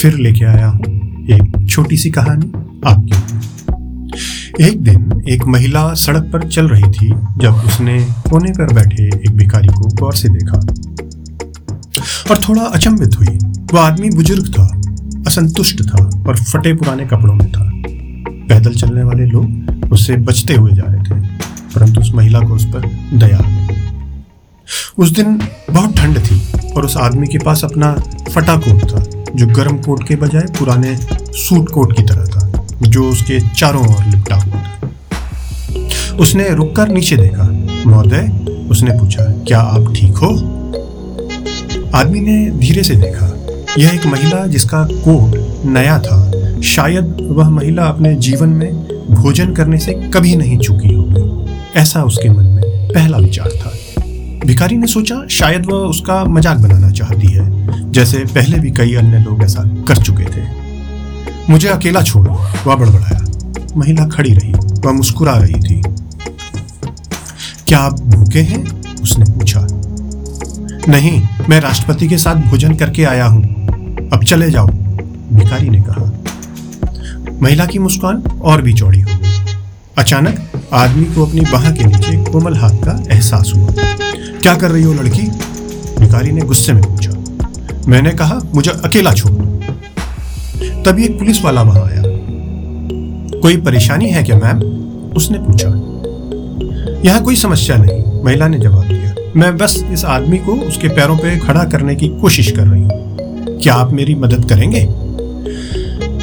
फिर लेके आया हूँ एक छोटी सी कहानी आपके एक दिन एक महिला सड़क पर चल रही थी, जब उसने कोने पर बैठे एक भिखारी को गौर से देखा। और थोड़ा अचंभित हुई। वह आदमी बुज़ुर्ग था, असंतुष्ट था और फटे पुराने कपड़ों में था। पैदल चलने वाले लोग उससे बचते हुए जा रहे थे, परंतु उस महिला को उस पर दया उस दिन बहुत ठंड थी और उस आदमी के पास अपना फटा कोट था। जो गर्म कोट के बजाय पुराने सूट कोट की तरह था, जो उसके चारों ओर लिपटा हुआ था। उसने रुककर नीचे देखा। महोदय, उसने पूछा, क्या आप ठीक हो? आदमी ने धीरे से देखा, यह एक महिला जिसका कोट नया था। शायद वह महिला अपने जीवन में भोजन करने से कभी नहीं चुकी होगी। ऐसा उसके मन में पहला विचार था। भिखारी ने सोचा, शायद वह उसका मज़ाक बनाना चाहती है। जैसे पहले भी कई अन्य लोग ऐसा कर चुके थे। मुझे अकेला छोड़ो वह बड़बड़ाया। महिला खड़ी रही, वह मुस्कुरा रही थी। क्या आप भूखे हैं? उसने पूछा। नहीं, मैं राष्ट्रपति के साथ भोजन करके आया हूँ। अब चले जाओ, भिखारी ने कहा। महिला की मुस्कान और भी चौड़ी हो गई। अचानक आदमी को अपनी बाह के नीचे कोमल हाथ का एहसास हुआ। क्या कर रही हो लड़की? भिखारी ने गुस्से में मैंने कहा, मुझे अकेला छोड़ तभी एक पुलिस वाला वहाँ आया। कोई परेशानी है क्या, मैम? उसने पूछा। यहाँ कोई समस्या नहीं, महिला ने जवाब दिया। मैं बस इस आदमी को उसके पैरों पे खड़ा करने की कोशिश कर रही हूँ। क्या आप मेरी मदद करेंगे?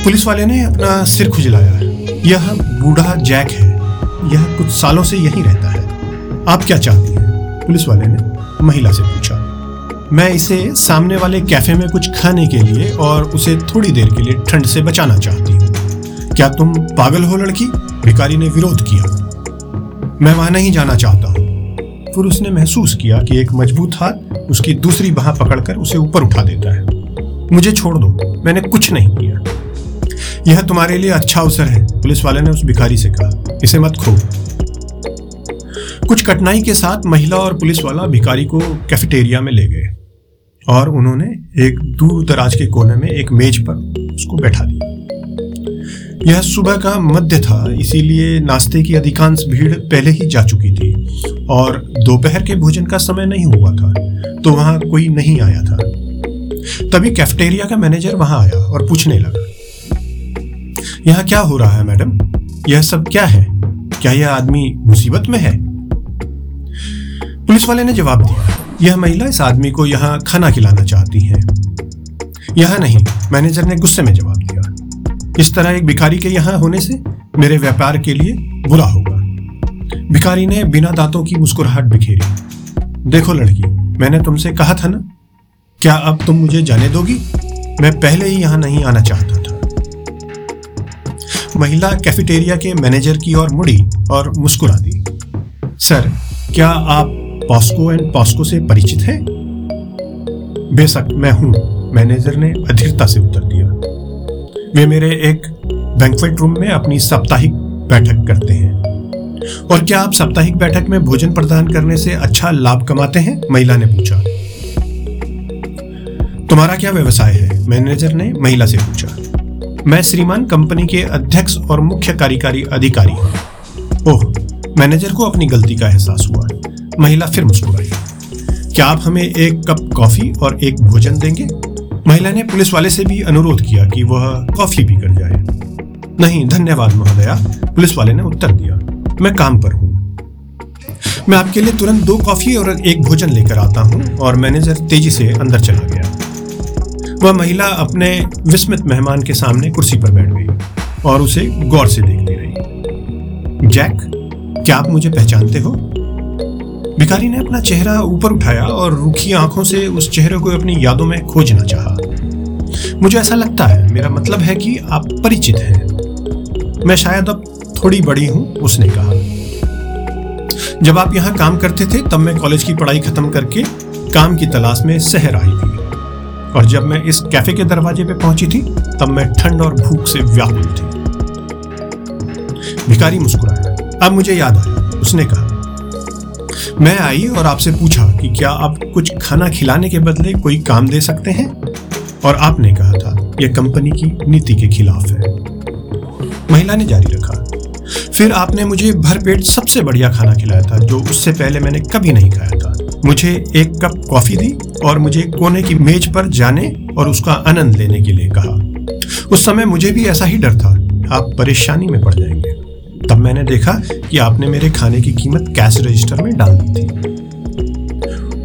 पुलिस वाले ने अपना सिर खुजलाया। यह बूढ़ा जैक है। यह कुछ सालों से यहीं रहता है। आप क्या चाहती हैं? पुलिस वाले ने महिला से पूछा। मैं इसे सामने वाले कैफ़े में कुछ खाने के लिए और उसे थोड़ी देर के लिए ठंड से बचाना चाहती हूँ। क्या तुम पागल हो, लड़की? भिकारी ने विरोध किया। मैं वहाँ नहीं जाना चाहता हूँ। फिर उसने महसूस किया कि एक मज़बूत हाथ उसकी दूसरी बाह पकड़कर उसे ऊपर उठा देता है। मुझे छोड़ दो, मैंने कुछ नहीं किया। यह तुम्हारे लिए अच्छा अवसर है, पुलिस वाले ने उस भिखारी से कहा। इसे मत खो कुछ कठिनाई के साथ महिला और पुलिस वाला भिखारी को कैफेटेरिया में ले गए। और उन्होंने एक दूर दराज के कोने में एक मेज पर उसको बैठा दिया। यह सुबह का मध्य था, इसीलिए नाश्ते की अधिकांश भीड़ पहले ही जा चुकी थी और दोपहर के भोजन का समय नहीं हुआ था तो वहाँ कोई नहीं आया था। तभी कैफेटेरिया का मैनेजर वहाँ आया और पूछने लगा, यहाँ क्या हो रहा है मैडम? यह सब क्या है? क्या यह आदमी मुसीबत में है? पुलिस वाले ने जवाब दिया यह महिला इस आदमी को यहाँ खाना खिलाना चाहती है। यहाँ नहीं, मैनेजर ने गुस्से में जवाब दिया। इस तरह एक भिखारी के यहाँ होने से मेरे व्यापार के लिए बुरा होगा। भिखारी ने बिना दांतों की मुस्कुराहट बिखेरी। देखो लड़की, मैंने तुमसे कहा था ना, क्या अब तुम मुझे जाने दोगी? मैं पहले ही यहाँ नहीं आना चाहता था। महिला कैफेटेरिया के मैनेजर की ओर मुड़ी और मुस्कुरा दी। सर, क्या आप पॉस्को एंड पॉस्को से परिचित हैं? बेशक मैं हूँ मैनेजर ने अधीरता से उत्तर दिया। वे मेरे एक बैंकवेट रूम में अपनी साप्ताहिक बैठक करते हैं। और क्या आप साप्ताहिक बैठक में भोजन प्रदान करने से अच्छा लाभ कमाते हैं? महिला ने पूछा। तुम्हारा क्या व्यवसाय है? मैनेजर ने महिला से पूछा। मैं श्रीमान कंपनी के अध्यक्ष और मुख्य कार्यकारी अधिकारी हूँ। ओह, मैनेजर को अपनी गलती का एहसास हुआ। महिला फिर मुस्कुराई क्या आप हमें एक कप कॉफ़ी और एक भोजन देंगे? महिला ने पुलिस वाले से भी अनुरोध किया कि वह कॉफ़ी पीकर जाए। नहीं, धन्यवाद महोदया, पुलिस वाले ने उत्तर दिया। मैं काम पर हूँ। मैं आपके लिए तुरंत दो कॉफ़ी और एक भोजन लेकर आता हूँ और मैनेजर तेज़ी से अंदर चला गया। वह महिला अपने विस्मित मेहमान के सामने कुर्सी पर बैठ गई और उसे गौर से देखती रही। जैक, क्या आप मुझे पहचानते हो? भिखारी ने अपना चेहरा ऊपर उठाया और रूखी आँखों से उस चेहरे को अपनी यादों में खोजना चाहा। मुझे ऐसा लगता है, मेरा मतलब है कि आप परिचित हैं। मैं शायद अब थोड़ी बड़ी हूँ, उसने कहा। जब आप यहाँ काम करते थे, तब मैं कॉलेज की पढ़ाई खत्म करके काम की तलाश में शहर आई थी। और जब मैं इस कैफ़े के दरवाजे पे पहुँची थी, तब मैं ठंड और भूख से व्याकुल थी। भिखारी मुस्कुराया। अब मुझे याद आया, उसने कहा मैं आई और आपसे पूछा कि क्या आप कुछ खाना खिलाने के बदले कोई काम दे सकते हैं? और आपने कहा था, यह कंपनी की नीति के खिलाफ है। महिला ने जारी रखा। फिर आपने मुझे भरपेट सबसे बढ़िया खाना खिलाया था, जो उससे पहले मैंने कभी नहीं खाया था। मुझे एक कप कॉफ़ी दी और मुझे कोने की मेज पर जाने और उसका आनंद लेने के लिए कहा। उस समय मुझे भी ऐसा ही डर था। आप परेशानी में पड़ जाएँगे। तब मैंने देखा कि आपने मेरे खाने की कीमत कैश रजिस्टर में डाल दी थी।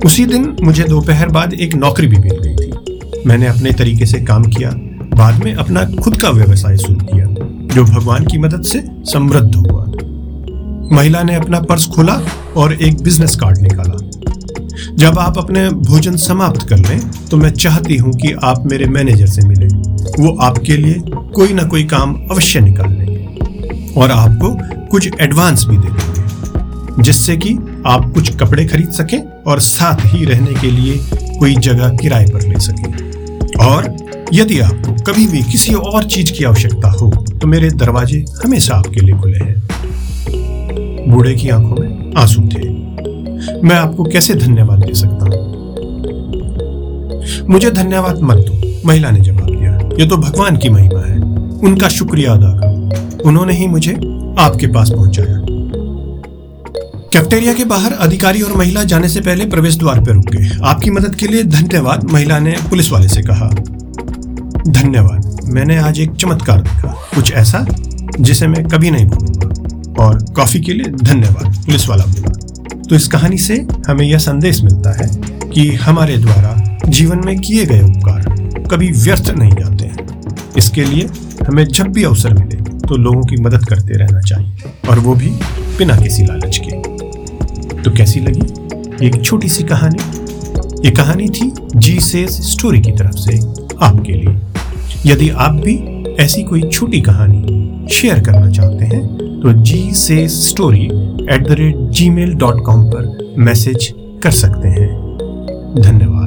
उसी दिन मुझे दोपहर बाद एक नौकरी भी मिल गई थी। मैंने अपने तरीके से काम किया, बाद में अपना खुद का व्यवसाय शुरू किया, जो भगवान की मदद से समृद्ध हुआ। महिला ने अपना पर्स खोला और एक बिज़नेस कार्ड निकाला। जब आप अपने भोजन समाप्त कर लें तो मैं चाहती हूँ कि आप मेरे मैनेजर से मिलें। वो आपके लिए कोई ना कोई काम अवश्य निकाल लेंगे और आपको कुछ एडवांस भी दे देंगे, जिससे कि आप कुछ कपड़े खरीद सकें और साथ ही रहने के लिए कोई जगह किराए पर ले सकें। और यदि आपको कभी भी किसी और चीज़ की आवश्यकता हो तो मेरे दरवाजे हमेशा आपके लिए खुले हैं। बूढ़े की आँखों में आँसू थे। मैं आपको कैसे धन्यवाद दे सकता हूँ? मुझे धन्यवाद मत दो, महिला ने जवाब दिया। ये तो भगवान की महिमा है। उनका शुक्रिया अदा करो। उन्होंने ही मुझे आपके पास पहुँचाया। कैफ्टेरिया के बाहर अधिकारी और महिला जाने से पहले प्रवेश द्वार पर रुक गए। आपकी मदद के लिए धन्यवाद, महिला ने पुलिस वाले से कहा। धन्यवाद, मैंने आज एक चमत्कार देखा, कुछ ऐसा जिसे मैं कभी नहीं भूलूँगा। और कॉफ़ी के लिए धन्यवाद, पुलिस वाला बोला। तो इस कहानी से हमें यह संदेश मिलता है कि हमारे द्वारा जीवन में किए गए उपकार कभी व्यर्थ नहीं जाते हैं। इसके लिए हमें जब भी अवसर मिले तो लोगों की मदद करते रहना चाहिए। और वो भी बिना किसी लालच के। तो कैसी लगी? एक छोटी सी कहानी। ये कहानी थी जी से स्टोरी की तरफ़ से आपके लिए। यदि आप भी ऐसी कोई छोटी कहानी शेयर करना चाहते हैं तो जी से story at the rate Gmail dot com पर मैसेज कर सकते हैं। धन्यवाद।